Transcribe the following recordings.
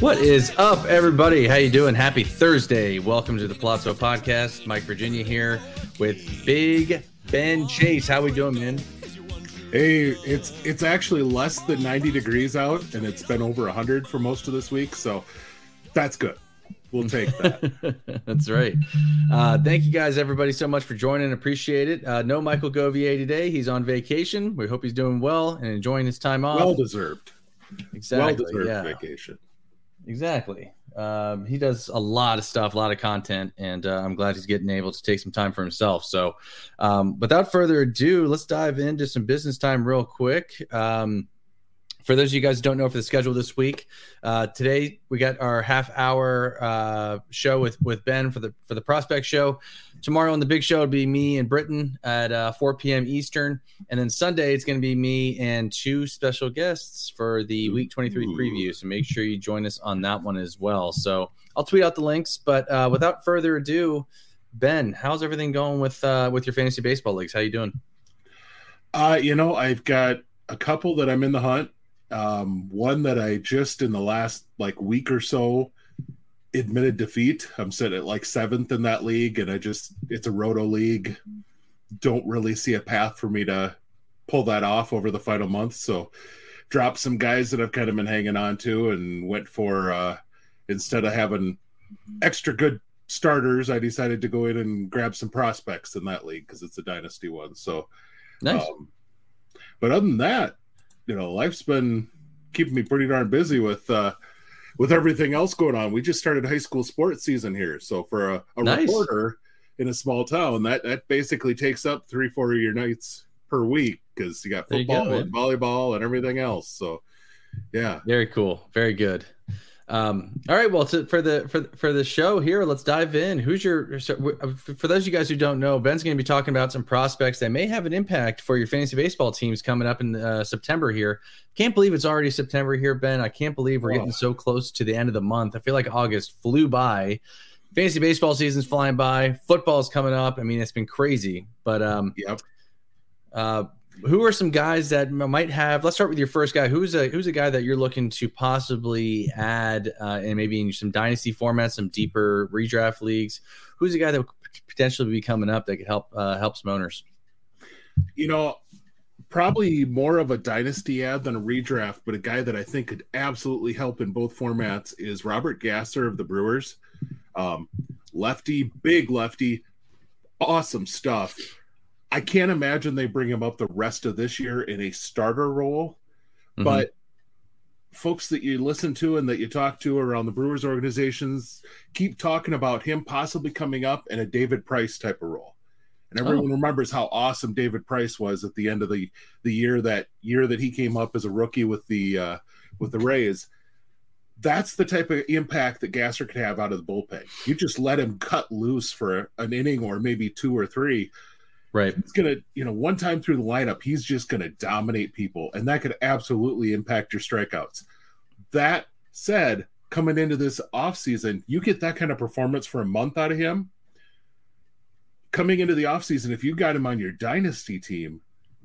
What is up, everybody? How you doing? Happy Thursday. Welcome to the Palazzo Podcast. Mike Virginia here with Big Ben Chase. How we doing, man? Hey, it's it's actually less than 90 degrees out, and it's been over 100 for most of this week, so that's good. We'll take that. That's right. Uh, thank you guys, everybody, so much for joining. Appreciate it. Uh, no Michael Govier today. He's on vacation. We hope he's doing well and enjoying his time off. well deserved. exactly. well deserved yeah. vacation. Exactly. Um, he does a lot of stuff, a lot of content, and uh, I'm glad he's getting able to take some time for himself. So, um, without further ado, let's dive into some business time real quick. Um, for those of you guys who don't know for the schedule this week, uh, today we got our half hour uh, show with with Ben for the for the prospect show. Tomorrow on the big show it'll be me and Britain at uh, 4 p.m. Eastern, and then Sunday it's going to be me and two special guests for the Week 23 Ooh. preview. So make sure you join us on that one as well. So I'll tweet out the links. But uh, without further ado, Ben, how's everything going with uh, with your fantasy baseball leagues? How you doing? Uh, you know, I've got a couple that I'm in the hunt. Um, one that I just in the last like week or so admitted defeat. I'm sitting at like seventh in that league, and I just it's a roto league. Don't really see a path for me to pull that off over the final month. So dropped some guys that I've kind of been hanging on to and went for uh instead of having extra good starters, I decided to go in and grab some prospects in that league because it's a dynasty one. So Nice. um, but other than that, you know, life's been keeping me pretty darn busy with uh with everything else going on. We just started high school sports season here. So for a, a Nice. reporter in a small town, that that basically takes up three, four of your nights per week because you got There you go, football and volleyball and everything else. So yeah. Very cool. Very good. Um, all right. Well, to, for the for for the show here, let's dive in. Who's your for those of you guys who don't know? Ben's going to be talking about some prospects that may have an impact for your fantasy baseball teams coming up in uh, September. Here, can't believe it's already September here, Ben. I can't believe we're getting Oh. so close to the end of the month. I feel like August flew by. Fantasy baseball season's flying by. Football's coming up. I mean, it's been crazy. But um, Yep. uh, who are some guys that might have? Let's start with your first guy. Who's a who's a guy that you're looking to possibly add, uh, and maybe in some dynasty formats, some deeper redraft leagues? Who's a guy that could potentially be coming up that could help uh, help some owners? you know, probably more of a dynasty ad than a redraft, but a guy that I think could absolutely help in both formats is Robert Gasser of the Brewers. Um, lefty, big lefty, awesome stuff. I can't imagine they bring him up the rest of this year in a starter role, Mhm. but folks that you listen to and that you talk to around the Brewers organizations keep talking about him possibly coming up in a David Price type of role. And everyone remembers how awesome David Price was at the end of the the year that year that he came up as a rookie with the uh, with the Rays. that's the type of impact that Gasser could have out of the bullpen. You just let him cut loose for an inning or maybe two or three. Right. It's gonna, you know, one time through the lineup, he's just gonna dominate people, and that could absolutely impact your strikeouts. That said, coming into this offseason, you get that kind of performance for a month out of him. Coming into the offseason, if you got him on your dynasty team,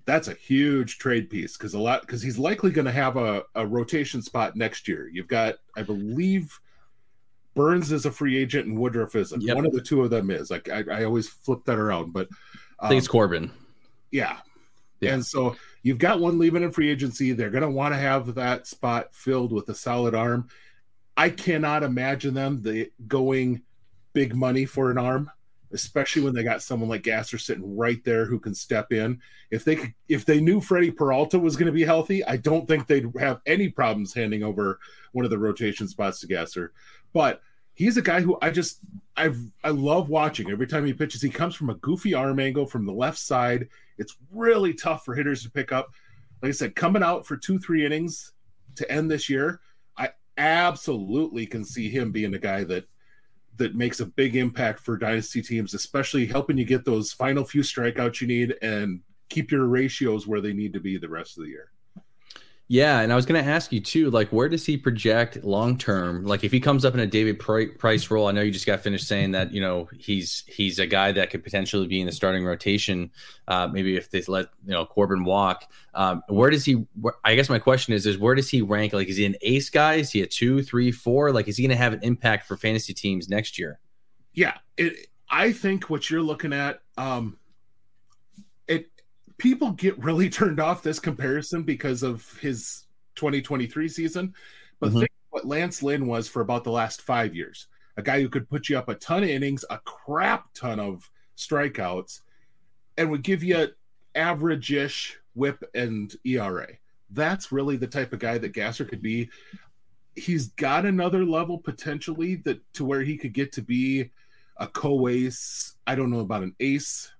that's a huge trade piece because a lot because he's likely going to have a, a rotation spot next year. You've got, I believe, Burnes is a free agent and Woodruff isn't. Yep. One of the two of them is. Like I, I always flip that around, but I think it's um, Corbin. yeah. Yeah. And so you've got one leaving in free agency. They're going to want to have that spot filled with a solid arm. I cannot imagine them the going big money for an arm, especially when they got someone like Gasser sitting right there who can step in. If they could, if they knew Freddy Peralta was going to be healthy, I don't think they'd have any problems handing over one of the rotation spots to Gasser. But he's a guy who I just I've I love watching every time he pitches. He comes from a goofy arm angle from the left side. It's really tough for hitters to pick up. Like I said, coming out for two, three innings to end this year, I absolutely can see him being a guy that that makes a big impact for dynasty teams, especially helping you get those final few strikeouts you need and keep your ratios where they need to be the rest of the year. Yeah, and I was going to ask you too, like, where does he project long term? Like, if he comes up in a David Price role, I know you just got finished saying that you know he's he's a guy that could potentially be in the starting rotation. Uh, maybe if they let you know Corbin walk, um, where does he? I guess my question is, is where does he rank? Like, is he an ace guy? Is he a two, three, four? Like, is he going to have an impact for fantasy teams next year? Yeah, it. I think what you're looking at, um, people get really turned off this comparison because of his 2023 season, but Mhm. think what Lance Lynn was for about the last five years. A guy who could put you up a ton of innings, a crap ton of strikeouts, and would give you average-ish whip and ERA. That's really the type of guy that Gasser could be. He's got another level potentially that to where he could get to be a co-ace. I don't know about an ace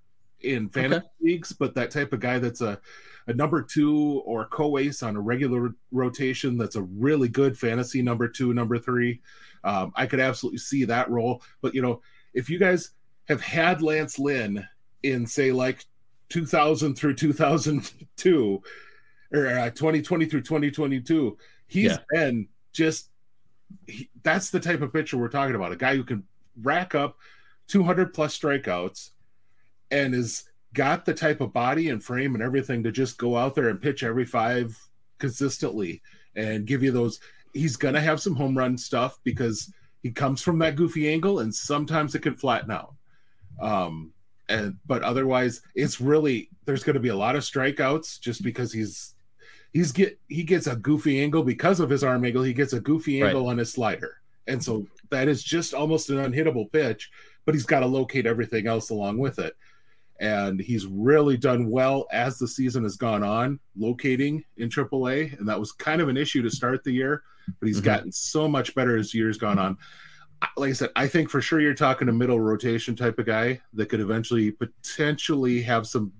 in fantasy leagues, but that type of guy that's a, a number two or co-ace on a regular rotation that's a really good fantasy number two, number three. Um, I could absolutely see that role. But you know, if you guys have had Lance Lynn in say like 2000 through 2002 or uh, 2020 through 2022, he's Yeah. been just he, that's the type of pitcher we're talking about. A guy who can rack up 200 plus strikeouts and is got the type of body and frame and everything to just go out there and pitch every five consistently and give you those. He's going to have some home run stuff because he comes from that goofy angle and sometimes it can flatten out. Um, and but otherwise, it's really there's going to be a lot of strikeouts just because he's he's get he gets a goofy angle because of his arm angle. He gets a goofy Right. angle on his slider, and so that is just almost an unhittable pitch. But he's got to locate everything else along with it and he's really done well as the season has gone on locating in AAA, and that was kind of an issue to start the year, but he's Mhm. gotten so much better as years gone on. Like I said, I think for sure you're talking a middle rotation type of guy that could eventually potentially have some,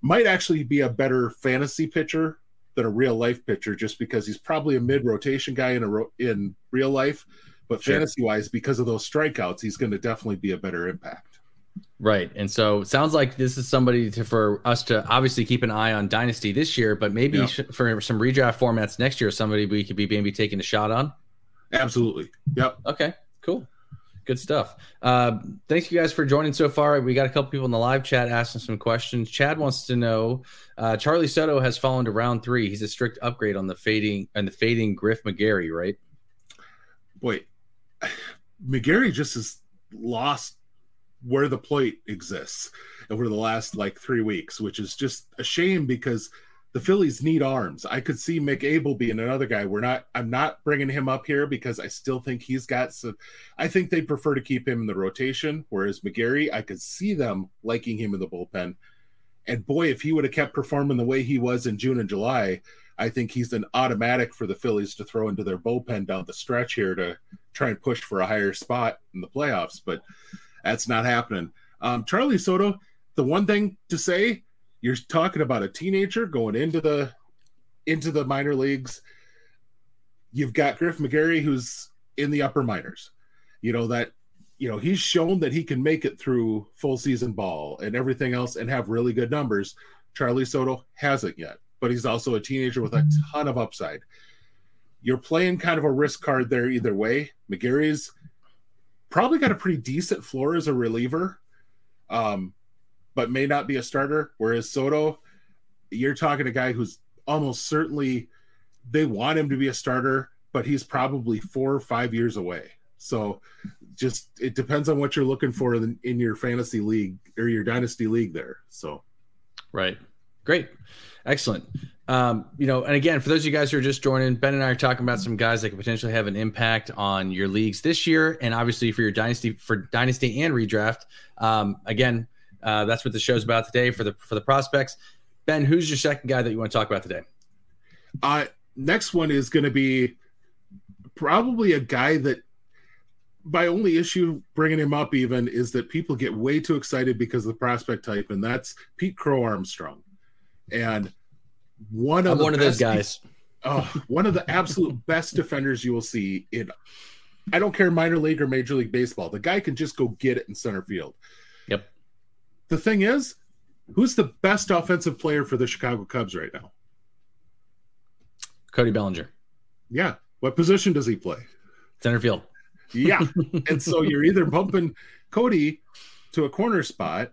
might actually be a better fantasy pitcher than a real life pitcher, just because he's probably a mid rotation guy in a ro- in real life, but Sure. fantasy wise, because of those strikeouts, he's going to definitely be a better impact. Right. And so it sounds like this is somebody to, for us to obviously keep an eye on Dynasty this year, but maybe Yeah. sh- for some redraft formats next year, somebody we could be maybe taking a shot on. Absolutely. Yep. Okay, cool. Good stuff. Uh, thanks you guys for joining so far. We got a couple people in the live chat asking some questions. Chad wants to know uh, Charlee Soto has fallen to round three. He's a strict upgrade on the fading and the fading Griff McGarry, right? boy, McGarry just has lost where the plate exists over the last like three weeks, which is just a shame because the Phillies need arms. I could see Mick Abel being another guy. We're not. I'm not bringing him up here because I still think he's got some. I think they prefer to keep him in the rotation, whereas McGarry, I could see them liking him in the bullpen. And boy, if he would have kept performing the way he was in June and July, I think he's an automatic for the Phillies to throw into their bullpen down the stretch here to try and push for a higher spot in the playoffs. But that's not happening. Um, Charlee Soto, the one thing to say, you're talking about a teenager going into the into the minor leagues. you've got Griff McGarry, who's in the upper minors. You know that you know he's shown that he can make it through full season ball and everything else and have really good numbers. Charlie Soto hasn't yet, but he's also a teenager with a ton of upside. You're playing kind of a risk card there either way. McGarry's probably got a pretty decent floor as a reliever, um, but may not be a starter. Whereas Soto, you're talking a guy who's almost certainly they want him to be a starter, but he's probably four or five years away. So just it depends on what you're looking for in, in your fantasy league or your dynasty league there. So right. Great. Excellent. Um, you know, and again, for those of you guys who are just joining, Ben and I are talking about some guys that could potentially have an impact on your leagues this year, and obviously for your dynasty, for dynasty and redraft. Um, again, uh, that's what the show's about today for the for the prospects. Ben, who's your second guy that you want to talk about today? Uh, next one is going to be probably a guy that my only issue bringing him up even is that people get way too excited because of the prospect type, and that's Pete Crow Armstrong. And one of one of those guys. Uh, one of the absolute best defenders you will see in I don't care minor league or major league baseball. The guy can just go get it in center field. Yep. The thing is, who's the best offensive player for the Chicago Cubs right now? Cody Bellinger. Yeah. What position does he play? Center field. Yeah. and so you're either bumping Cody to a corner spot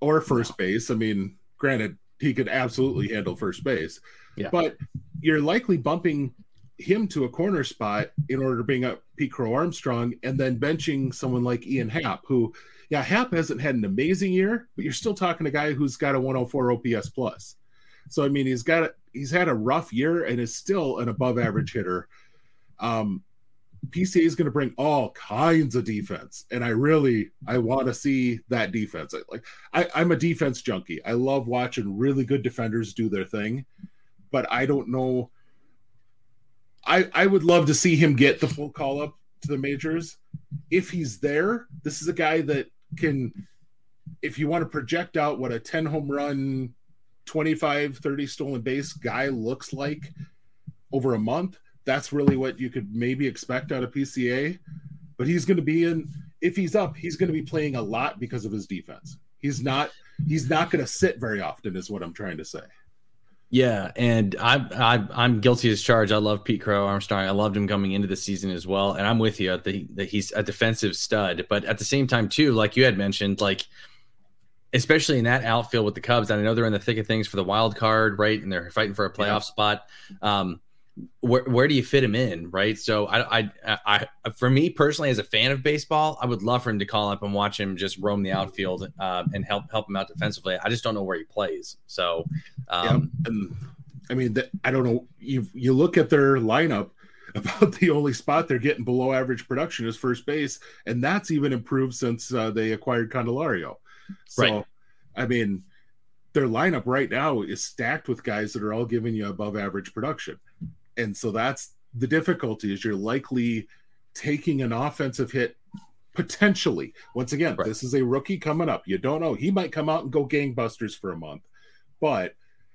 or first base. I mean, granted, he could absolutely handle first base. Yeah. But you're likely bumping him to a corner spot in order to bring up Pete Crow Armstrong and then benching someone like Ian Happ, who, yeah, Happ hasn't had an amazing year, but you're still talking a guy who's got a 104 OPS plus. So I mean, he's got a, he's had a rough year and is still an above average hitter. Um, PCA is going to bring all kinds of defense, and I really I want to see that defense. Like I, I'm a defense junkie. I love watching really good defenders do their thing, but I don't know. I I would love to see him get the full call up to the majors. If he's there, this is a guy that can. If you want to project out what a 10 home run, 25, 30 stolen base guy looks like over a month, that's really what you could maybe expect out of PCA. But he's going to be in if he's up, he's going to be playing a lot because of his defense. He's not he's not going to sit very often, is what I'm trying to say. Yeah, and I, I I'm guilty as charged. I love Pete Crow Armstrong. I loved him coming into the season as well, and I'm with you that, that he's a defensive stud. But at the same time, too, like you had mentioned, like especially in that outfield with the Cubs, and I know they're in the thick of things for the wild card, right? And they're fighting for a playoff yeah. spot. Um, where, where do you fit him in, right? So I, I, I, for me personally, as a fan of baseball, I would love for him to call up and watch him just roam the outfield uh, and help help him out defensively. I just don't know where he plays. So, um, yeah, I mean, I don't know. You you look at their lineup. About the only spot they're getting below average production is first base, and that's even improved since uh, they acquired Candelario. So, right. I mean, their lineup right now is stacked with guys that are all giving you above average production and so that's the difficulty is you're likely taking an offensive hit potentially. Once again, right. this is a rookie coming up. You don't know. He might come out and go gangbusters for a month, but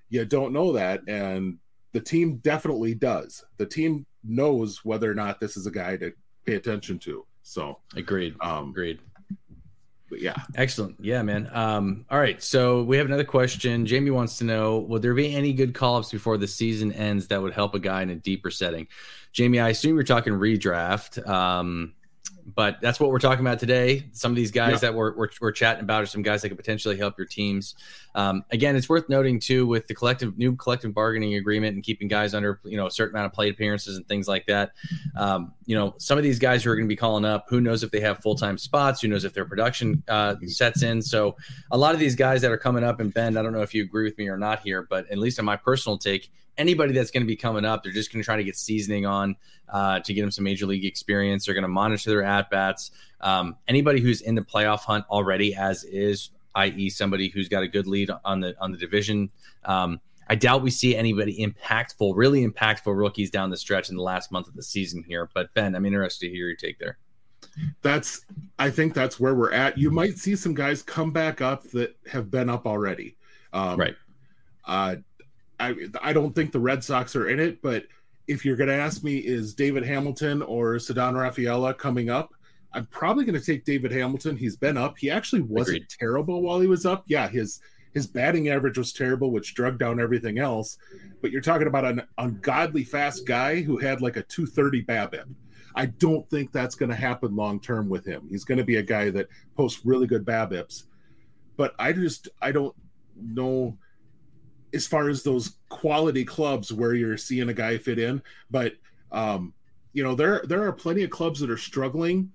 you don't know that. And the team definitely does. The team knows whether or not this is a guy to pay attention to. So agreed. Um, agreed. But yeah. Excellent. Yeah, man. Um, all right. So we have another question. Jamie wants to know Would there be any good call ups before the season ends that would help a guy in a deeper setting? Jamie, I assume you're talking redraft. Um, but that's what we're talking about today. Some of these guys that we're, we're, we're, chatting about are some guys that could potentially help your teams. Um, again, it's worth noting too with the collective new collective bargaining agreement and keeping guys under you know a certain amount of plate appearances and things like that. Um, you know, some of these guys who are going to be calling up, who knows if they have full time spots? Who knows if their production uh, sets in? So a lot of these guys that are coming up and Ben, I don't know if you agree with me or not here, but at least in my personal take anybody that's going to be coming up, they're just going to try to get seasoning on uh, to get them some major league experience. They're going to monitor their at bats. Um, anybody who's in the playoff hunt already, as is, i.e., somebody who's got a good lead on the on the division. Um, I doubt we see anybody impactful, really impactful rookies down the stretch in the last month of the season here. But Ben, I'm interested to hear your take there. That's, I think that's where we're at. You might see some guys come back up that have been up already. Um, right. Uh, I I don't think the Red Sox are in it, but if you're going to ask me, is David Hamilton or Ceddanne Rafaela coming up? I'm probably going to take David Hamilton. He's been up. He actually wasn't Agreed. terrible while he was up. Yeah, his his batting average was terrible, which drug down everything else. But you're talking about an ungodly fast guy who had like a 230 BABIP. I don't think that's going to happen long term with him. He's going to be a guy that posts really good BABIPs. But I just I don't know as far as those quality clubs where you're seeing a guy fit in. But um, you know there there are plenty of clubs that are struggling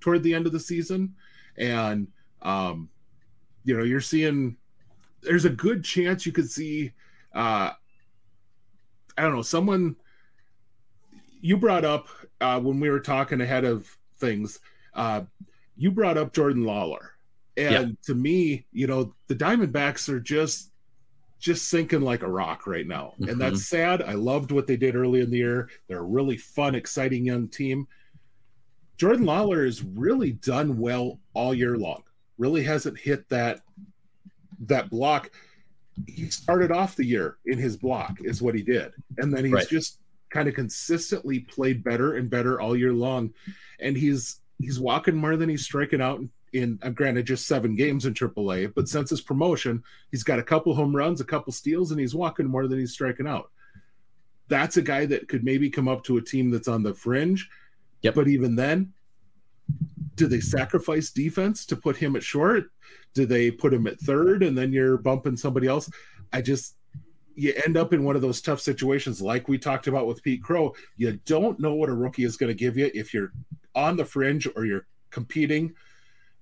toward the end of the season, and um, you know you're seeing there's a good chance you could see uh, I don't know someone you brought up uh, when we were talking ahead of things. Uh, you brought up Jordan Lawlar, and to me, you know, the Diamondbacks are just just sinking like a rock right now, mm-hmm. and that's sad. I loved what they did early in the year. They're a really fun, exciting young team. Jordan Lawlar has really done well all year long. Really hasn't hit that that block. He started off the year in his block, is what he did, and then he's right. just kind of consistently played better and better all year long, and he's he's walking more than he's striking out in uh, granted just seven games in AAA, but since his promotion, he's got a couple home runs, a couple steals, and he's walking more than he's striking out. That's a guy that could maybe come up to a team that's on the fringe. Yep. But even then, do they sacrifice defense to put him at short? Do they put him at third and then you're bumping somebody else? I just you end up in one of those tough situations like we talked about with Pete Crow. You don't know what a rookie is going to give you if you're on the fringe or you're competing.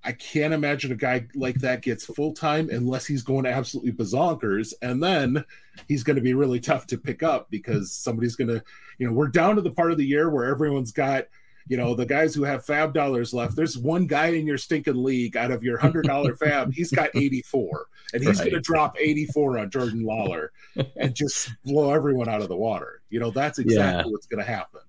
I can't imagine a guy like that gets full time unless he's going absolutely bazonkers, and then he's going to be really tough to pick up because somebody's going to, you know, we're down to the part of the year where everyone's got you know the guys who have fab dollars left there's one guy in your stinking league out of your hundred dollar fab he's got 84 and he's right. going to drop 84 on jordan Lawlar and just blow everyone out of the water you know that's exactly yeah. what's going to happen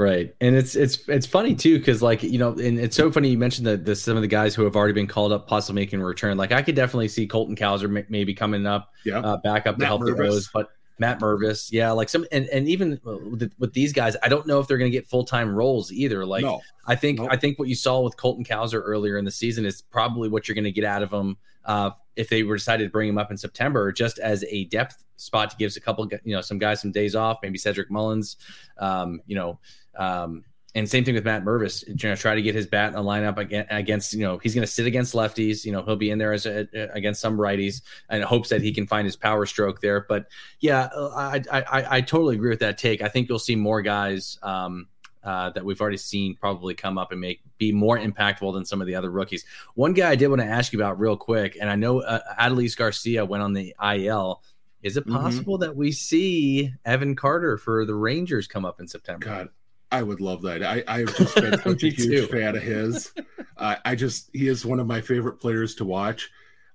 Right, and it's it's it's funny too because like you know, and it's so funny you mentioned that the, some of the guys who have already been called up possibly making a return. Like I could definitely see Colton Cowser maybe coming up, yeah, uh, back up to Matt help Mervis. the Rose, but Matt Mervis, yeah, like some, and, and even with, with these guys, I don't know if they're going to get full time roles either. Like, no. I think nope. I think what you saw with Colton Cowser earlier in the season is probably what you're going to get out of them uh, if they were decided to bring him up in September, just as a depth spot to give a couple, you know, some guys some days off, maybe Cedric Mullins, um, you know, um, and same thing with Matt Mervis. You know, try to get his bat in the lineup against. You know, he's going to sit against lefties. You know, he'll be in there as a, against some righties, and hopes that he can find his power stroke there. But yeah, I I, I totally agree with that take. I think you'll see more guys um, uh, that we've already seen probably come up and make be more impactful than some of the other rookies. One guy I did want to ask you about real quick, and I know uh, Adolis Garcia went on the IL. Is it mm-hmm. possible mm-hmm. that we see Evan Carter for the Rangers come up in September? God, I would love that. I I've just been such a huge too. fan of his. Uh, I just he is one of my favorite players to watch.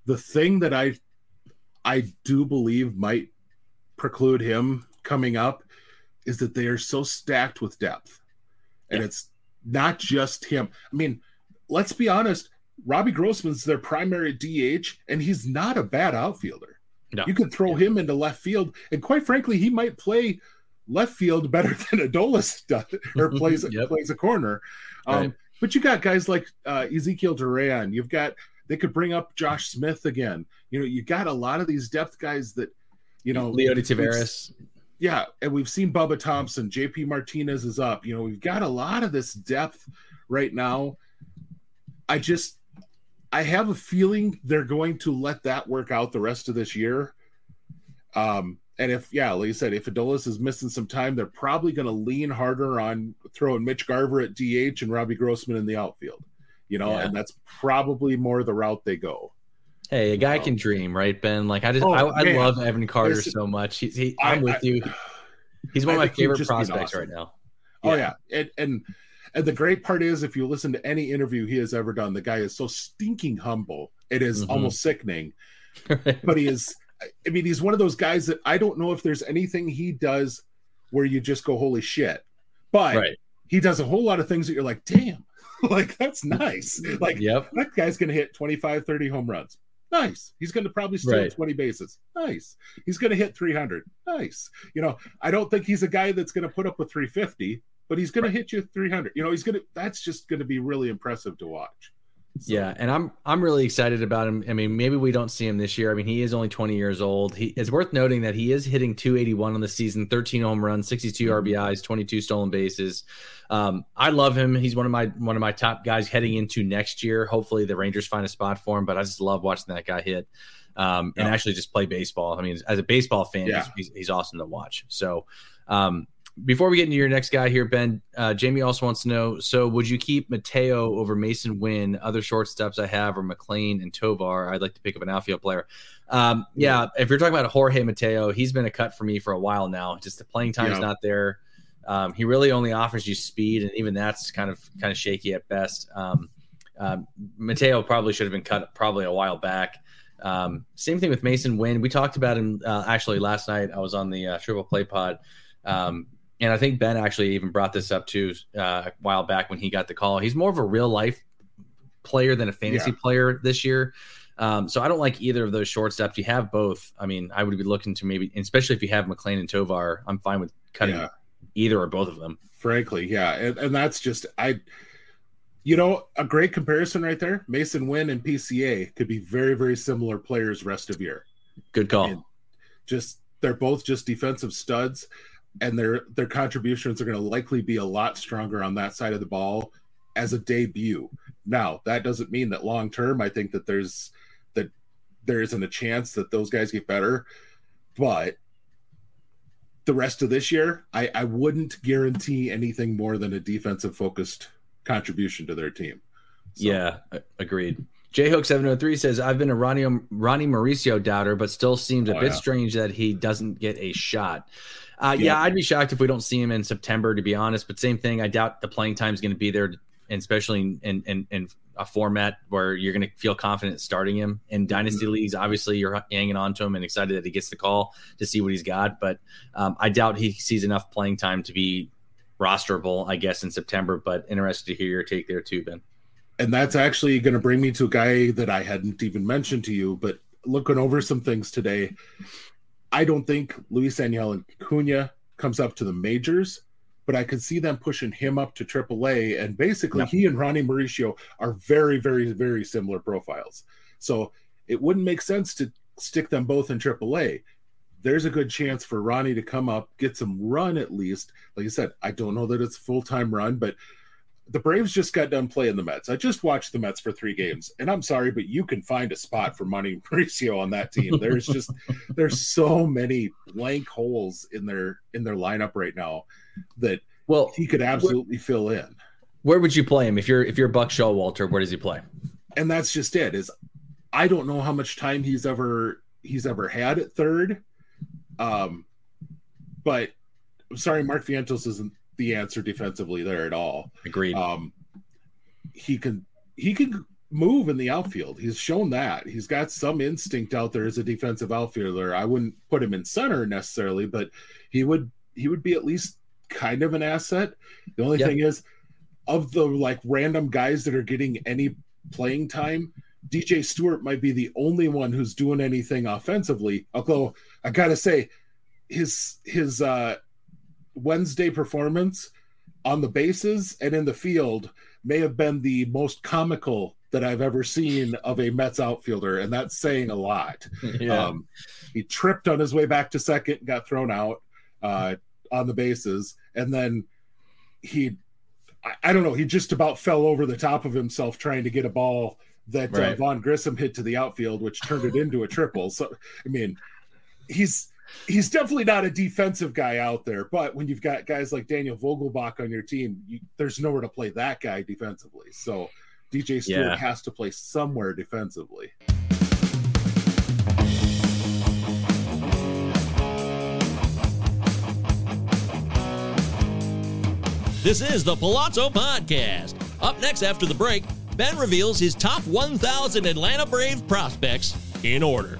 The thing that I I do believe might preclude him coming up is that they are so stacked with depth, and yeah. it's not just him. I mean, let's be honest. Robbie Grossman's their primary DH, and he's not a bad outfielder. No. You could throw yeah. him into left field, and quite frankly, he might play left field better than Adolis does or plays yep. plays a corner. Um, right. But you got guys like uh, Ezekiel Duran. You've got they could bring up Josh Smith again. You know, you got a lot of these depth guys that you know Leody Taveras. Yeah, and we've seen Bubba Thompson, JP Martinez is up. You know, we've got a lot of this depth right now. I just I have a feeling they're going to let that work out the rest of this year. Um, and if yeah, like you said, if Adolis is missing some time, they're probably going to lean harder on throwing Mitch Garver at DH and Robbie Grossman in the outfield. You know, yeah. and that's probably more the route they go. Hey, a guy um, can dream, right, Ben? Like I just, oh, I, I love Evan Carter so much. He's, he, I'm I, with you. He's one of my favorite prospects awesome. right now. Yeah. Oh yeah, and, and and the great part is, if you listen to any interview he has ever done, the guy is so stinking humble. It is mm-hmm. almost sickening. but he is I mean, he's one of those guys that I don't know if there's anything he does where you just go, holy shit. But right. he does a whole lot of things that you're like, damn, like that's nice. Like, yep. that guy's going to hit 25, 30 home runs. Nice. He's going to probably steal Right. 20 bases. Nice. He's going to hit 300. Nice. You know, I don't think he's a guy that's going to put up with 350, but he's going to hit you 300. You know, he's going to, that's just going to be really impressive to watch. So, Yeah, and I'm I'm really excited about him. I mean, maybe we don't see him this year. I mean, he is only 20 years old. He it's worth noting that he is hitting 281 on the season, 13 home runs, 62 RBIs, 22 stolen bases. Um, I love him. He's one of my one of my top guys heading into next year. Hopefully, the Rangers find a spot for him. But I just love watching that guy hit um, and actually just play baseball. I mean, as a baseball fan, Yeah. he's, he's, he's awesome to watch. So. Um, before we get into your next guy here, Ben, uh, Jamie also wants to know: So, would you keep Mateo over Masyn Winn? Other shortstops I have are McLain and Tovar. I'd like to pick up an outfield player. Um, yeah, if you're talking about Jorge Mateo, he's been a cut for me for a while now. Just the playing time's Yeah. not there. Um, he really only offers you speed, and even that's kind of kind of shaky at best. Um, um, Mateo probably should have been cut probably a while back. Um, same thing with Masyn Winn. We talked about him uh, actually last night. I was on the uh, Triple Play Pod. Um, and I think Ben actually even brought this up too uh, a while back when he got the call. He's more of a real life player than a fantasy Yeah. player this year. Um, so I don't like either of those short shortstops. You have both. I mean, I would be looking to maybe, especially if you have McLain and Tovar, I'm fine with cutting Yeah. either or both of them. frankly, yeah. And, and that's just, I, you know, a great comparison right there. Masyn Winn and PCA could be very, very similar players rest of year. Good call. Just they're both just defensive studs and their their contributions are going to likely be a lot stronger on that side of the ball as a debut now that doesn't mean that long term i think that there's that there isn't a chance that those guys get better but the rest of this year i i wouldn't guarantee anything more than a defensive focused contribution to their team So, Yeah, agreed. Jhook seven hundred three says I've been a Ronnie Ronnie Mauricio doubter, but still seems a Oh, bit yeah. strange that he doesn't get a shot. Uh, yeah. Yeah. I'd be shocked if we don't see him in September, to be honest. But same thing, I doubt the playing time is going to be there, and especially in, in in a format where you're going to feel confident starting him in Mm-hmm. dynasty leagues. Obviously, you're hanging on to him and excited that he gets the call to see what he's got. But um, I doubt he sees enough playing time to be rosterable, I guess, in September. But interested to hear your take there too, Ben. And that's actually going to bring me to a guy that I hadn't even mentioned to you, but looking over some things today, I don't think Luis Angel and Cunha comes up to the majors, but I could see them pushing him up to AAA, and basically Yep. he and Ronnie Mauricio are very, very, very similar profiles. So it wouldn't make sense to stick them both in AAA. There's a good chance for Ronnie to come up, get some run at least. Like I said, I don't know that it's full time run, but the Braves just got done playing the Mets. I just watched the Mets for three games, and I'm sorry, but you can find a spot for Money Mauricio on that team. There's just there's so many blank holes in their in their lineup right now that Well, he could absolutely fill in. Where would you play him if you're if you're Buck Showalter? Where does he play? And that's just it. Is I don't know how much time he's ever he's ever had at third. Um, but I'm sorry, Mark Vientos isn't the answer defensively there at all. Agreed. um he can he can move in the outfield he's shown that he's got some instinct out there as a defensive outfielder i wouldn't put him in center necessarily but he would he would be at least kind of an asset the only Yeah. thing is of the like random guys that are getting any playing time dj stewart might be the only one who's doing anything offensively although i gotta say his his uh wednesday performance on the bases and in the field may have been the most comical that I've ever seen of a Mets outfielder, and that's saying a lot. yeah. Um, he tripped on his way back to second, got thrown out uh, on the bases, and then he, I, I don't know, he just about fell over the top of himself trying to get a ball that uh, Right. Vaughn Grissom hit to the outfield, which turned it into a triple. So, I mean, he's he's definitely not a defensive guy out there, but when you've got guys like Daniel Vogelbach on your team, you, there's nowhere to play that guy defensively. So DJ Stewart Yeah. has to play somewhere defensively. This is the Palazzo Podcast. Up next after the break, Ben reveals his top 1,000 Atlanta Brave prospects in order.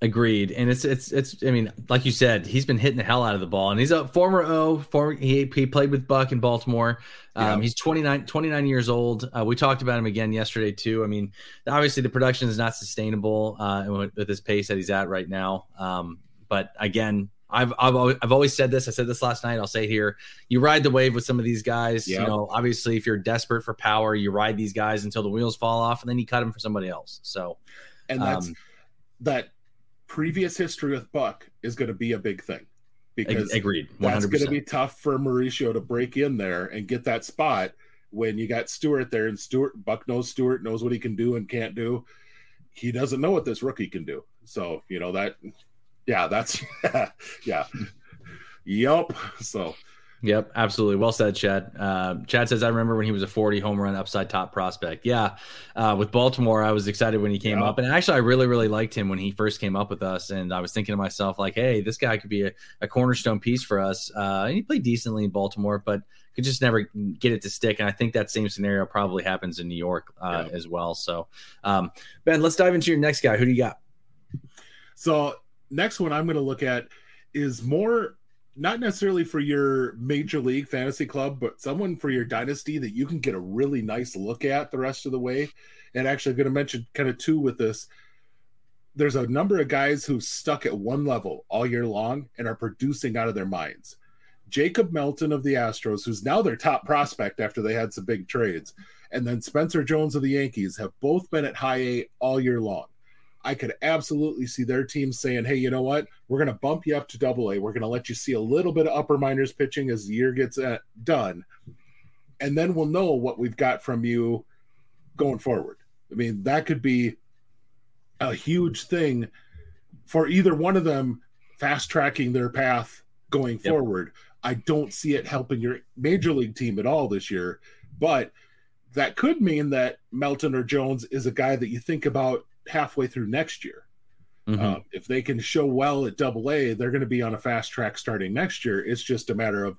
Agreed, and it's it's it's. I mean, like you said, he's been hitting the hell out of the ball, and he's a former O. Former he, he played with Buck in Baltimore. Um, yeah. He's 29, 29 years old. Uh, we talked about him again yesterday too. I mean, obviously the production is not sustainable uh, with, with this pace that he's at right now. Um, but again, I've, I've always, I've always said this. I said this last night. I'll say it here: you ride the wave with some of these guys. Yep. You know, obviously, if you're desperate for power, you ride these guys until the wheels fall off, and then you cut them for somebody else. So, and that's um, that previous history with Buck is going to be a big thing because agreed 100%. that's going to be tough for Mauricio to break in there and get that spot when you got Stewart there and Stewart Buck knows Stewart knows what he can do and can't do. He doesn't know what this rookie can do. So, you know, that yeah, that's yeah. yup. So Yep, absolutely. Well said, Chad. Uh, Chad says, I remember when he was a 40 home run upside top prospect. Yeah, uh, with Baltimore, I was excited when he came up. And actually, I really, really liked him when he first came up with us. And I was thinking to myself, like, hey, this guy could be a, a cornerstone piece for us. Uh, and he played decently in Baltimore, but could just never get it to stick. And I think that same scenario probably happens in New York uh, as well. So, um, Ben, let's dive into your next guy. Who do you got? So, next one I'm going to look at is more not necessarily for your major league fantasy club, but someone for your dynasty that you can get a really nice look at the rest of the way. And actually, I'm going to mention kind of two with this. There's a number of guys who stuck at one level all year long and are producing out of their minds. Jacob Melton of the Astros, who's now their top prospect after they had some big trades, and then Spencer Jones of the Yankees have both been at high A all year long. I could absolutely see their team saying, hey, you know what? We're going to bump you up to double A. We're going to let you see a little bit of upper minors pitching as the year gets uh, done. And then we'll know what we've got from you going forward. I mean, that could be a huge thing for either one of them fast tracking their path going yep. forward. I don't see it helping your major league team at all this year, but that could mean that Melton or Jones is a guy that you think about halfway through next year. Mm-hmm. Uh, if they can show well at double A, they're going to be on a fast track starting next year. It's just a matter of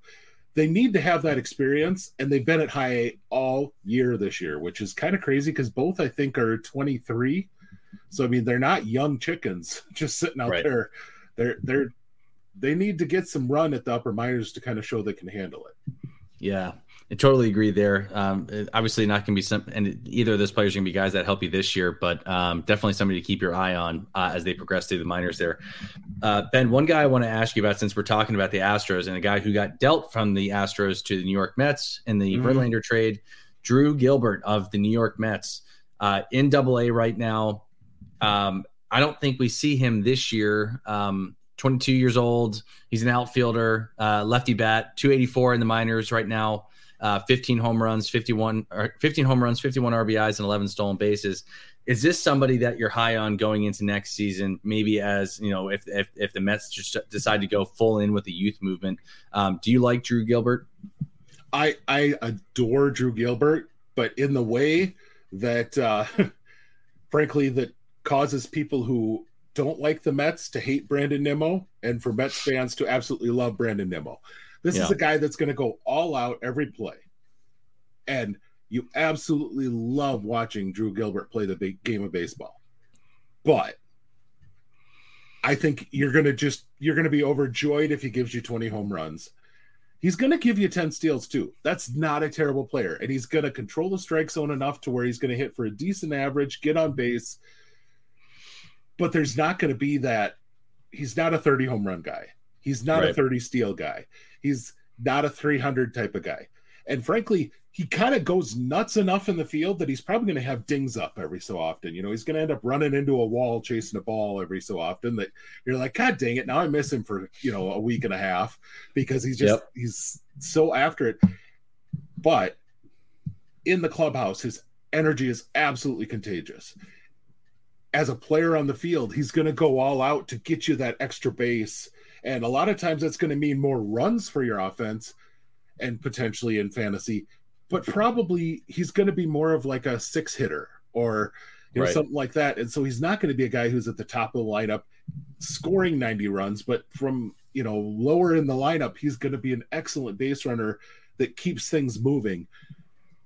they need to have that experience, and they've been at high A all year this year, which is kind of crazy because both I think are 23. So I mean, they're not young chickens just sitting out right. there. They're they're they need to get some run at the upper minors to kind of show they can handle it. Yeah, I totally agree there. Um, obviously, not going to be some, and either of those players are going to be guys that help you this year, but um, definitely somebody to keep your eye on uh, as they progress through the minors there. Uh, ben, one guy I want to ask you about since we're talking about the Astros and a guy who got dealt from the Astros to the New York Mets in the mm-hmm. Verlander trade, Drew Gilbert of the New York Mets uh, in Double A right now. Um, I don't think we see him this year. Um, 22 years old. He's an outfielder, uh, lefty bat, 284 in the minors right now uh, 15 home runs, 51 or 15 home runs, 51 RBIs, and 11 stolen bases. Is this somebody that you're high on going into next season? Maybe as you know, if if, if the Mets just decide to go full in with the youth movement, um, do you like Drew Gilbert? I I adore Drew Gilbert, but in the way that, uh, frankly, that causes people who don't like the Mets to hate Brandon Nimmo, and for Mets fans to absolutely love Brandon Nimmo. This Yeah. is a guy that's going to go all out every play, and you absolutely love watching Drew Gilbert play the big game of baseball. But I think you're going to just you're going to be overjoyed if he gives you 20 home runs. He's going to give you 10 steals too. That's not a terrible player. And he's going to control the strike zone enough to where he's going to hit for a decent average, get on base. But there's not going to be that. He's not a 30 home run guy. He's not a 30 steal guy. He's not a 300 type of guy. And frankly, he kind of goes nuts enough in the field that he's probably going to have dings up every so often. You know, he's going to end up running into a wall chasing a ball every so often that you're like, God dang it. Now I miss him for, you know, a week and a half because he's just, Yep. he's so after it. But in the clubhouse, his energy is absolutely contagious. As a player on the field, he's going to go all out to get you that extra base. And a lot of times that's going to mean more runs for your offense and potentially in fantasy, but probably he's going to be more of like a six hitter or you know Right. something like that. And so he's not going to be a guy who's at the top of the lineup scoring 90 runs, but from you know lower in the lineup, he's going to be an excellent base runner that keeps things moving.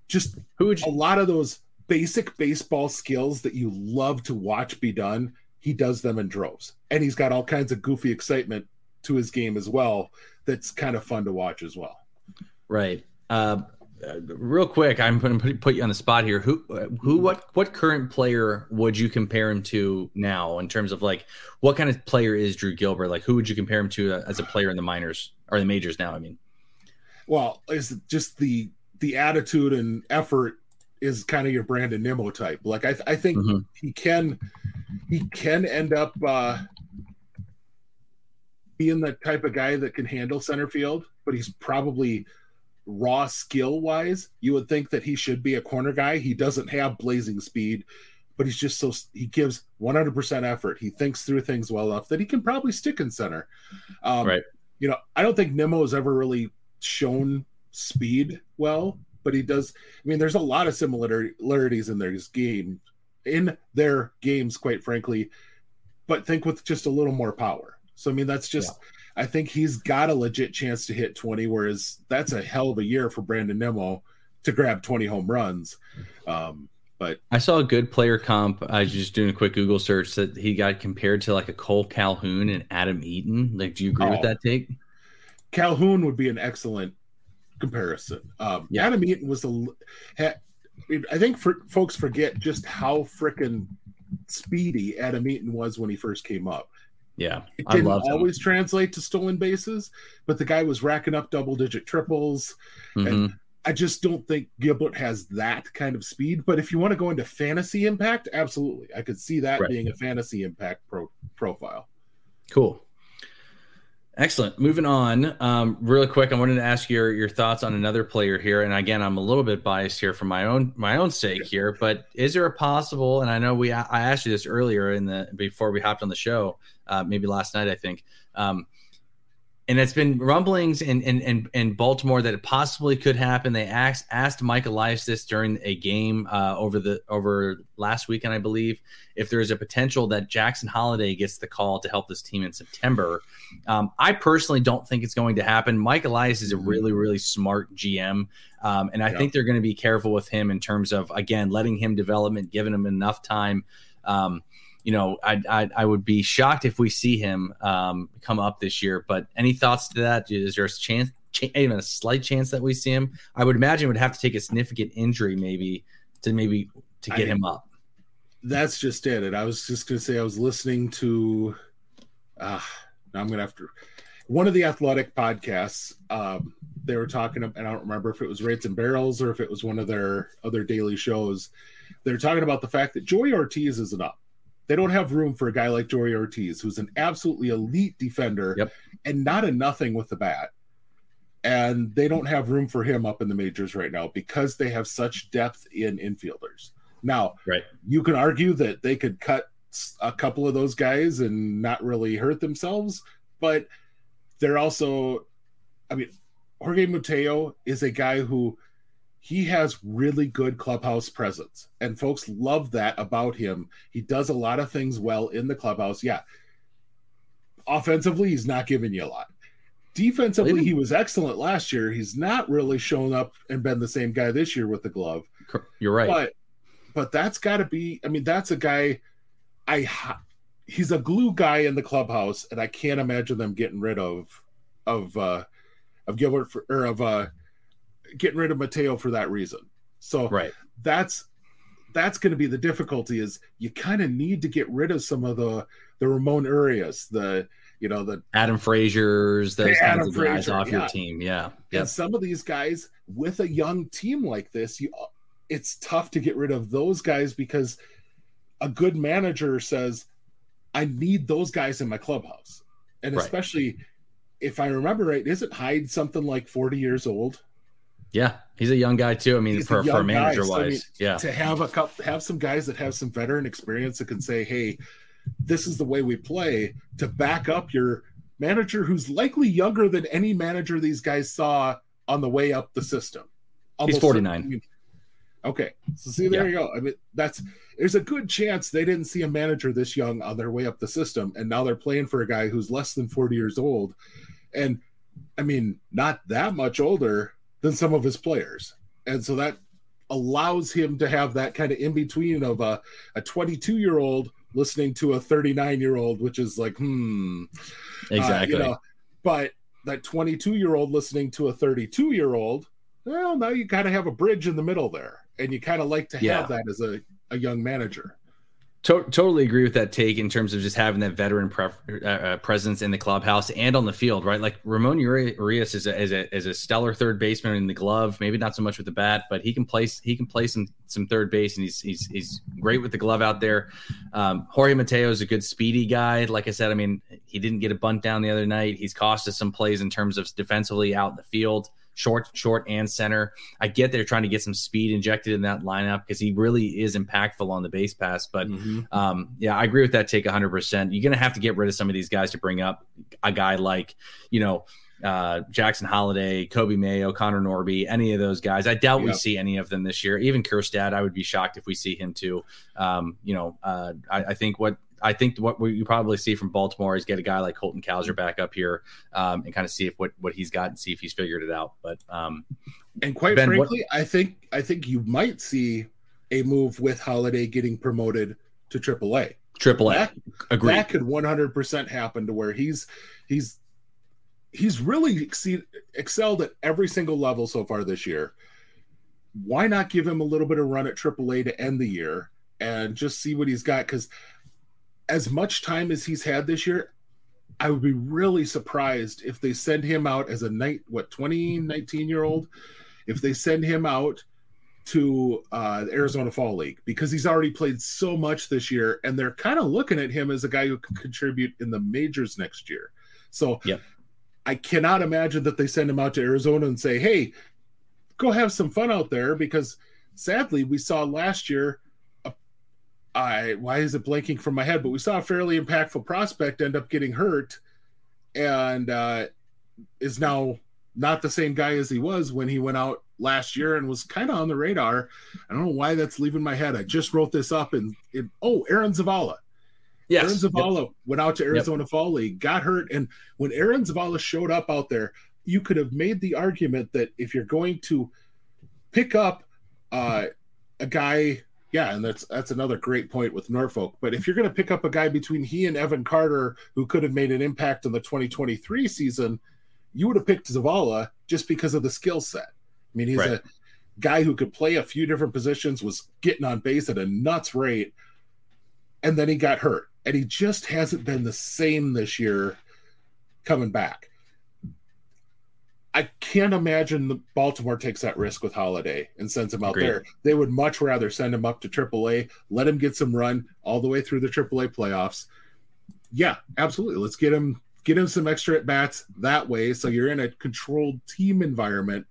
Just Who would a lot of those basic baseball skills that you love to watch be done, he does them in droves. And he's got all kinds of goofy excitement to his game as well. That's kind of fun to watch as well. Right. Uh, real quick, I'm going to put you on the spot here. Who, who, what, what current player would you compare him to now in terms of like what kind of player is Drew Gilbert? Like, who would you compare him to uh, as a player in the minors or the majors now? I mean, Well, is just the the attitude and effort is kind of your Brandon Nimmo type. Like I, I think Mhm. he can he can end up uh being the type of guy that can handle center field, but he's probably raw skill wise. You would think that he should be a corner guy. He doesn't have blazing speed, but he's just so he gives 100% effort. He thinks through things well enough that he can probably stick in center. Um, Right. You know, I don't think Nimmo has ever really shown speed well, but he does. I mean, there's a lot of similarities in their game, in their games, quite frankly. But think with just a little more power. So I mean, that's just. I think he's got a legit chance to hit 20, whereas that's a hell of a year for Brandon Nimmo to grab 20 home runs. Um, but I saw a good player comp. I was just doing a quick Google search that he got compared to like a Kole Calhoun and Adam Eaton. Like, do you agree with Oh. that take? Calhoun would be an excellent comparison. Um, Yeah. Adam Eaton was a. I think for, folks forget just how freaking speedy Adam Eaton was when he first came up. Yeah, It I didn't love him. always translate to stolen bases, but the guy was racking up double digit triples. Mhm. And I just don't think Gilbert has that kind of speed. But if you want to go into fantasy impact, absolutely. I could see that Right. being a fantasy impact pro- profile. Cool. Excellent. Moving on, um, really quick. I wanted to ask your your thoughts on another player here, and again, I'm a little bit biased here for my own my own sake here. But is there a possible? And I know we I asked you this earlier in the before we hopped on the show, uh, maybe last night, I think. Um, and it's been rumblings in, in, in, in Baltimore that it possibly could happen. They asked asked Mike Elias this during a game uh, over the over last weekend, I believe, if there is a potential that Jackson Holliday gets the call to help this team in September. Um, I personally don't think it's going to happen. Mike Elias is a really really smart GM, um, and I Yeah. think they're going to be careful with him in terms of again letting him development, giving him enough time. Um, you know, I, I I would be shocked if we see him um, come up this year. But any thoughts to that? Is there a chance, ch- even a slight chance that we see him? I would imagine would have to take a significant injury, maybe to maybe to get mean, him up. That's just it. And I was just going to say, I was listening to, uh, now I'm going to have to, one of the athletic podcasts. Um, they were talking, and I don't remember if it was Rates and Barrels or if it was one of their other daily shows. They're talking about the fact that Joey Ortiz isn't up. They don't have room for a guy like Joey Ortiz, who's an absolutely elite defender Yep. and not a nothing with the bat. And they don't have room for him up in the majors right now because they have such depth in infielders. Now, Right. you can argue that they could cut a couple of those guys and not really hurt themselves, but they're also, I mean, Jorge Mateo is a guy who he has really good clubhouse presence and folks love that about him. He does a lot of things well in the clubhouse. Yeah. Offensively he's not giving you a lot. Defensively he was excellent last year. He's not really shown up and been the same guy this year with the glove. You're right. But but that's got to be i mean that's a guy i he's a glue guy in the clubhouse and i can't imagine them getting rid of of uh of gilbert for, or of uh getting rid of Mateo for that reason. So right. that's that's going to be the difficulty is you kind of need to get rid of some of the the Ramon Urias, the you know the Adam Frazier's, those kinds Adam of guys off yeah. your team. Yeah, yeah. And some of these guys with a young team like this, you it's tough to get rid of those guys because a good manager says, "I need those guys in my clubhouse," and right. especially if I remember right, isn't Hyde something like forty years old? Yeah, he's a young guy too. I mean, for, for manager wise, I mean, yeah. To have a couple, have some guys that have some veteran experience that can say, "Hey, this is the way we play," to back up your manager who's likely younger than any manager these guys saw on the way up the system. Almost he's forty nine. Okay, so see, there yeah. you go. I mean, that's there's a good chance they didn't see a manager this young on their way up the system, and now they're playing for a guy who's less than forty years old, and I mean, not that much older than some of his players. And so that allows him to have that kind of in between of a, a 22 year old listening to a 39 year old, which is like, hmm. Exactly. Uh, you know, but that 22 year old listening to a 32 year old, well, now you kind of have a bridge in the middle there. And you kind of like to have yeah. that as a, a young manager. To- totally agree with that take in terms of just having that veteran uh, uh, presence in the clubhouse and on the field, right? Like Ramon Urias is a, is a is a stellar third baseman in the glove, maybe not so much with the bat, but he can place he can play some some third base, and he's he's he's great with the glove out there. Um, Jorge Mateo is a good speedy guy. Like I said, I mean, he didn't get a bunt down the other night. He's cost us some plays in terms of defensively out in the field short, short, and center. I get they're trying to get some speed injected in that lineup because he really is impactful on the base pass. But mm-hmm. um, yeah, I agree with that take 100%. You're going to have to get rid of some of these guys to bring up a guy like, you know, uh, Jackson Holliday, Coby Mayo, Connor Norby, any of those guys. I doubt yep. we see any of them this year. Even Kjerstad, I would be shocked if we see him too. Um, you know, uh, I, I, think what I think what we you probably see from Baltimore is get a guy like Colton Cowser back up here um, and kind of see if what what he's got and see if he's figured it out. But um, and quite ben, frankly, what, I think I think you might see a move with Holliday getting promoted to AAA. AAA, that, Agreed. that could 100% happen to where he's he's he's really exceed, excelled at every single level so far this year. Why not give him a little bit of run at AAA to end the year and just see what he's got? Because as much time as he's had this year, I would be really surprised if they send him out as a night, what, 20, 19 year old, if they send him out to uh, the Arizona Fall League because he's already played so much this year and they're kind of looking at him as a guy who can contribute in the majors next year. So yep. I cannot imagine that they send him out to Arizona and say, hey, go have some fun out there because sadly we saw last year I why is it blanking from my head? But we saw a fairly impactful prospect end up getting hurt, and uh, is now not the same guy as he was when he went out last year and was kind of on the radar. I don't know why that's leaving my head. I just wrote this up and it, oh, Aaron Zavala. Yes. Aaron Zavala yep. went out to Arizona yep. Fall League, got hurt, and when Aaron Zavala showed up out there, you could have made the argument that if you're going to pick up uh, a guy yeah, and that's that's another great point with Norfolk. But if you're going to pick up a guy between he and Evan Carter who could have made an impact in the 2023 season, you would have picked Zavala just because of the skill set. I mean, he's right. a guy who could play a few different positions, was getting on base at a nuts rate, and then he got hurt, and he just hasn't been the same this year coming back. I can't imagine the Baltimore takes that risk with Holliday and sends him out Agreed. there. They would much rather send him up to AAA, let him get some run all the way through the AAA playoffs. Yeah, absolutely. Let's get him get him some extra at bats that way. So you're in a controlled team environment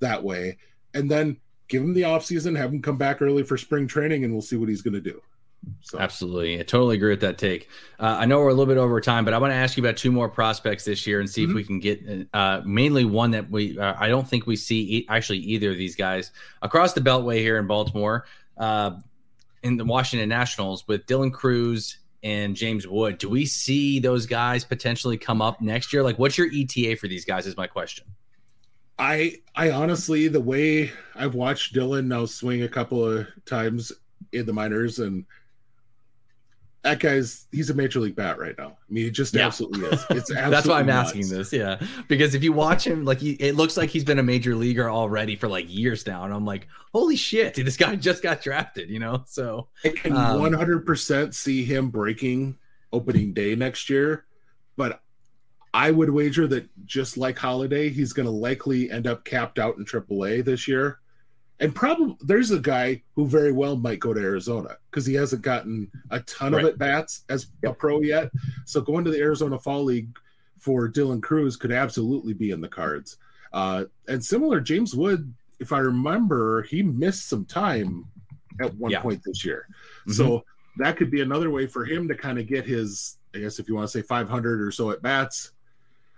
that way, and then give him the offseason, have him come back early for spring training, and we'll see what he's going to do. So Absolutely. I totally agree with that take. Uh, I know we're a little bit over time, but I want to ask you about two more prospects this year and see Mhm. if we can get uh, mainly one that we, uh, I don't think we see e- actually either of these guys across the Beltway here in Baltimore uh, in the Washington Nationals with Dylan Crews and James Wood. Do we see those guys potentially come up next year? Like, what's your ETA for these guys? Is my question. I I honestly the way I've watched Dylan now swing a couple of times in the minors and that guy's he's a major league bat right now. I mean, he just Yeah. absolutely is. It's absolutely That's why I'm nuts. asking this. Yeah, because if you watch him, like he, it looks like he's been a major leaguer already for like years now, and I'm like, holy shit, this guy just got drafted. You know, so I can Um, 100% see him breaking opening day next year, but I would wager that just like Holliday, he's going to likely end up capped out in AAA this year. And probably there's a guy who very well might go to Arizona because he hasn't gotten a ton Right. of at bats as a pro yet. So going to the Arizona Fall League for Dylan Crews could absolutely be in the cards. Uh, and similar, James Wood, if I remember, he missed some time at one Yeah. point this year. Mhm. So that could be another way for him to kind of get his, I guess, if you want to say 500 or so at bats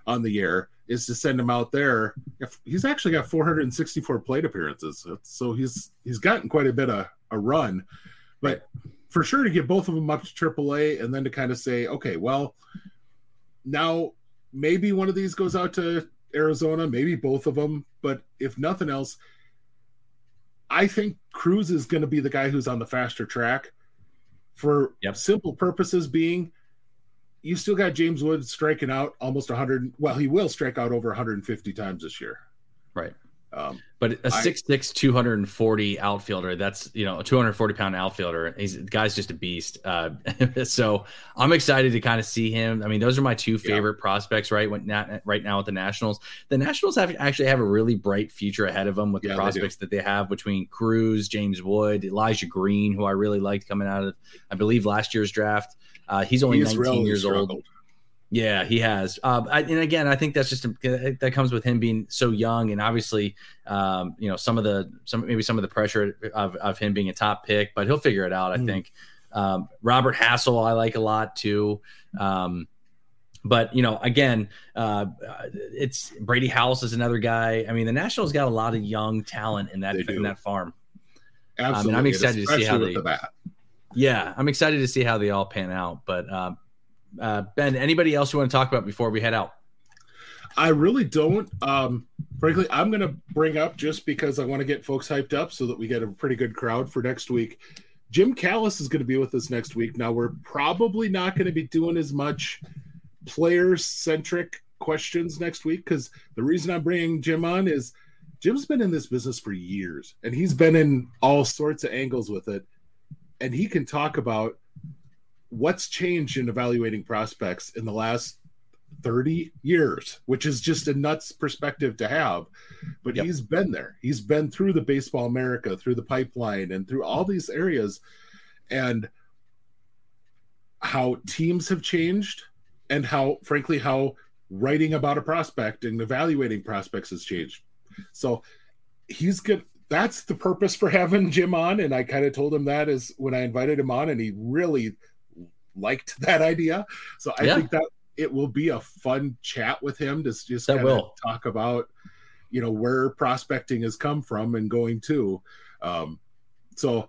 on the year, is to send him out there. If he's actually got 464 plate appearances, so he's he's gotten quite a bit of a run. But for sure to get both of them up to AAA, and then to kind of say, okay, well, now maybe one of these goes out to Arizona, maybe both of them. But if nothing else, I think Crews is going to be the guy who's on the faster track for Yep. simple purposes being you still got James Wood striking out almost 100 well he will strike out over 150 times this year right. um But a 6'6", 240 outfielder, that's, you know, a 240 pound outfielder. He's the guy's just a beast. Uh, so I'm excited to kind of see him. I mean, those are my two favorite prospects right when, na- right now with the Nationals. The Nationals have actually have a really bright future ahead of them with Yeah, the they prospects that they have between Crews, James Wood, Elijah Green, who I really liked coming out of, I believe, last year's draft. Uh, he's only he's 19 really years old. Yeah, he has. Uh, I, and again, I think that's just a, that comes with him being so young, and obviously, um, you know, some of the some maybe some of the pressure of, of him being a top pick, but he'll figure it out. I Mm. think. Um, Robert Hassell, I like a lot too. Um, but you know, again, uh, it's Brady House is another guy. I mean, the Nationals got a lot of young talent in that in that farm. absolutely I'm excited to see how they- the Yeah, I'm excited to see how they all pan out. But uh, uh, Ben, anybody else you want to talk about before we head out? I really don't. Um, frankly, I'm going to bring up just because I want to get folks hyped up so that we get a pretty good crowd for next week. Jim Callis is going to be with us next week. Now, we're probably not going to be doing as much player centric questions next week because the reason I'm bringing Jim on is Jim's been in this business for years and he's been in all sorts of angles with it. And he can talk about what's changed in evaluating prospects in the last 30 years, which is just a nuts perspective to have. But Yep. he's been there. He's been through the Baseball America, through the pipeline, and through all these areas. And how teams have changed, and how, frankly, how writing about a prospect and evaluating prospects has changed. So he's good. That's the purpose for having Jim on. And I kind of told him that is when I invited him on, and he really liked that idea. So I Yeah. think that it will be a fun chat with him to just kind of talk about, you know, where prospecting has come from and going to. Um, so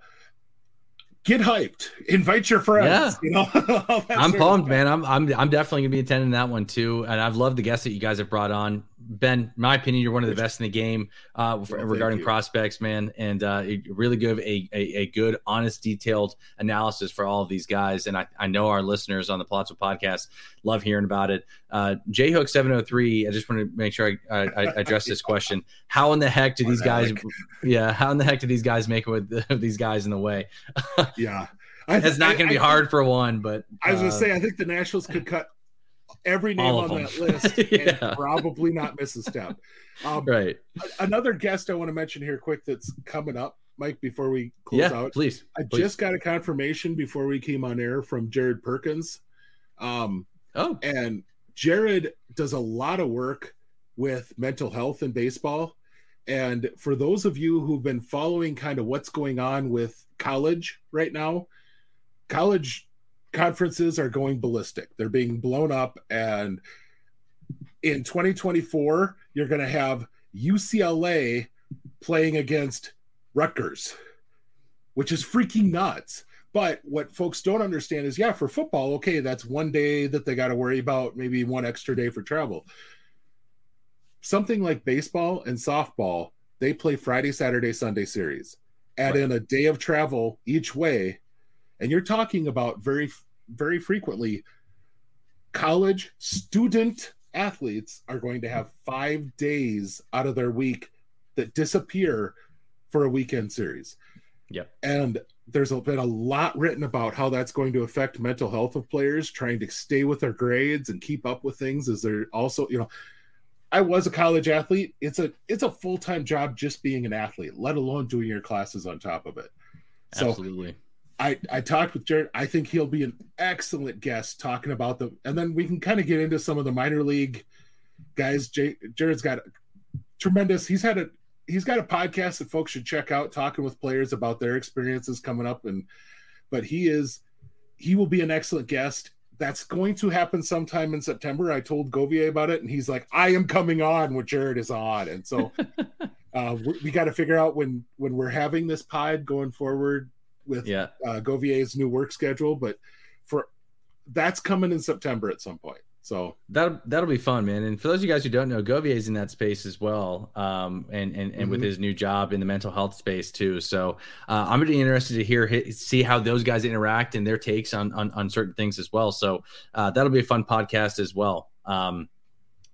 get hyped, invite your friends. Yeah. You know, I'm pumped, man. I'm I'm I'm definitely gonna be attending that one too, and I've loved the guests that you guys have brought on. Ben, my opinion, you're one of the best in the game uh, for- Well, regarding you. prospects, man, and uh, you really give a, a a good, honest, detailed analysis for all of these guys. And I, I know our listeners on the Pallazzo podcast love hearing about it. Uh, J Hook 703. I just want to make sure I, I, I address this question: How in the heck do these guys? Yeah, how in the heck do these guys make it with these guys in the way? Yeah. I, It's not going to be hard for one, but I was uh, gonna say, I think the Nationals could cut every name on of that list Yeah. and probably not miss a step. Um, right. Another guest I want to mention here, quick, that's coming up, Mike. Before we close Yeah, out, please. I please. just got a confirmation before we came on air from Jared Perkins. Um, Oh, and Jared does a lot of work with mental health in baseball. And for those of you who've been following kind of what's going on with college right now, college conferences are going ballistic. They're being blown up. And in 2024, you're going to have UCLA playing against Rutgers, which is freaking nuts. But what folks don't understand is, yeah, for football, okay, that's one day that they got to worry about, maybe one extra day for travel. Something like baseball and softball, they play Friday, Saturday, Sunday series. Add right. in a day of travel each way, and you're talking about very, very frequently college student athletes are going to have five days out of their week that disappear for a weekend series. Yep. And there's been a lot written about how that's going to affect mental health of players trying to stay with their grades and keep up with things as they're also, you know, I was a college athlete. It's a it's a full-time job just being an athlete, let alone doing your classes on top of it. So Absolutely. I I talked with Jared. I think he'll be an excellent guest talking about them, and then we can kind of get into some of the minor league guys. Jared's got tremendous. He's had a he's got a podcast that folks should check out talking with players about their experiences coming up and but he is he will be an excellent guest that's going to happen sometime in september i told govier about it and he's like i am coming on when jared is on and so uh, we, we got to figure out when when we're having this pod going forward with yeah. uh, govier's new work schedule but for that's coming in september at some point so that'll that'll be fun, man. And for those of you guys who don't know, Govier's in that space as well, um, and and, and mm-hmm. with his new job in the mental health space too. So uh, I'm really interested to hear see how those guys interact and their takes on on, on certain things as well. So uh, that'll be a fun podcast as well. Um,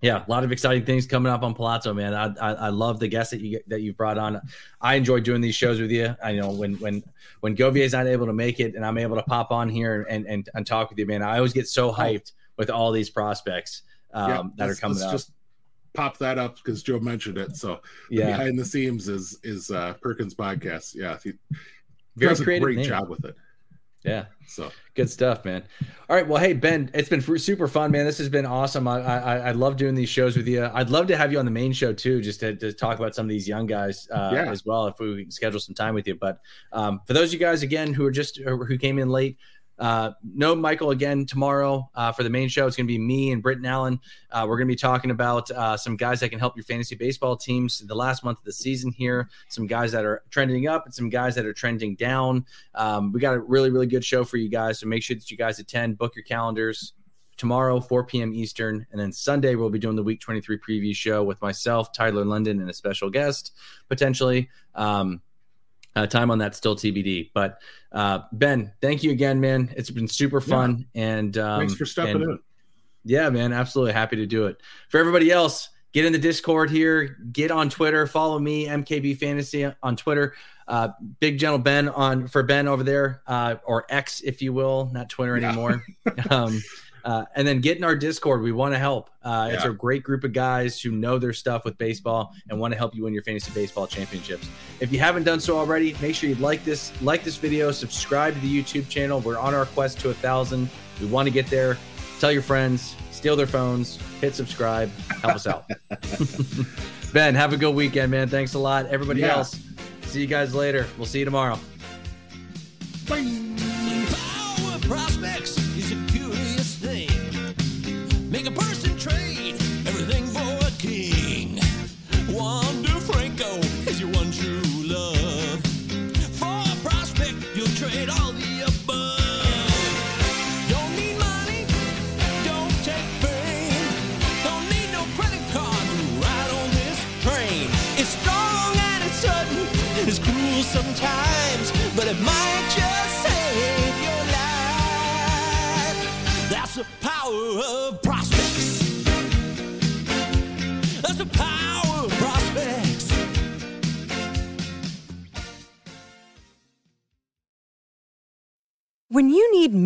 yeah, a lot of exciting things coming up on Pallazzo, man. I, I, I love the guests that you that you've brought on. I enjoy doing these shows with you. I know when when when Govier's not able to make it and I'm able to pop on here and and, and talk with you, man. I always get so hyped with all these prospects um, yeah, that are coming up. Just pop that up because Joe mentioned it. So yeah, behind the scenes is is uh, Perkins podcast. Yeah, he Very does a great name. job with it. Yeah. So good stuff, man. All right. Well, hey Ben, it's been super fun, man. This has been awesome. I I, I love doing these shows with you. I'd love to have you on the main show too, just to, to talk about some of these young guys uh, yeah. as well, if we schedule some time with you. But um, for those of you guys again who are just who came in late, uh, no Michael again tomorrow uh, for the main show. It's going to be me and Britton Allen. Uh, we're going to be talking about uh, some guys that can help your fantasy baseball teams the last month of the season here. Some guys that are trending up and some guys that are trending down. Um, we got a really, really good show for you guys. So make sure that you guys attend, book your calendars. Tomorrow, 4 p.m. Eastern. And then Sunday, we'll be doing the week 23 preview show with myself, Tyler London, and a special guest potentially. Um, uh, time on that still TBD. But uh, Ben, thank you again, man. It's been super fun. Yeah. And um, thanks for stepping and, in. Yeah, man, absolutely happy to do it. For everybody else, get in the Discord here. Get on Twitter. Follow me, MKB Fantasy on Twitter. Uh, Big Gentle Ben on for Ben over there, uh, or X, if you will, not Twitter anymore. um, uh, and then get in our Discord. We want to help. Uh, yeah. It's a great group of guys who know their stuff with baseball and want to help you win your fantasy baseball championships. If you haven't done so already, make sure you like this, like this video, subscribe to the YouTube channel. We're on our quest to a thousand. We want to get there. Tell your friends, steal their phones, hit subscribe, help us out. ben, have a good weekend, man. Thanks a lot. Everybody yeah. else, see you guys later. We'll see you tomorrow. Bye. Sometimes,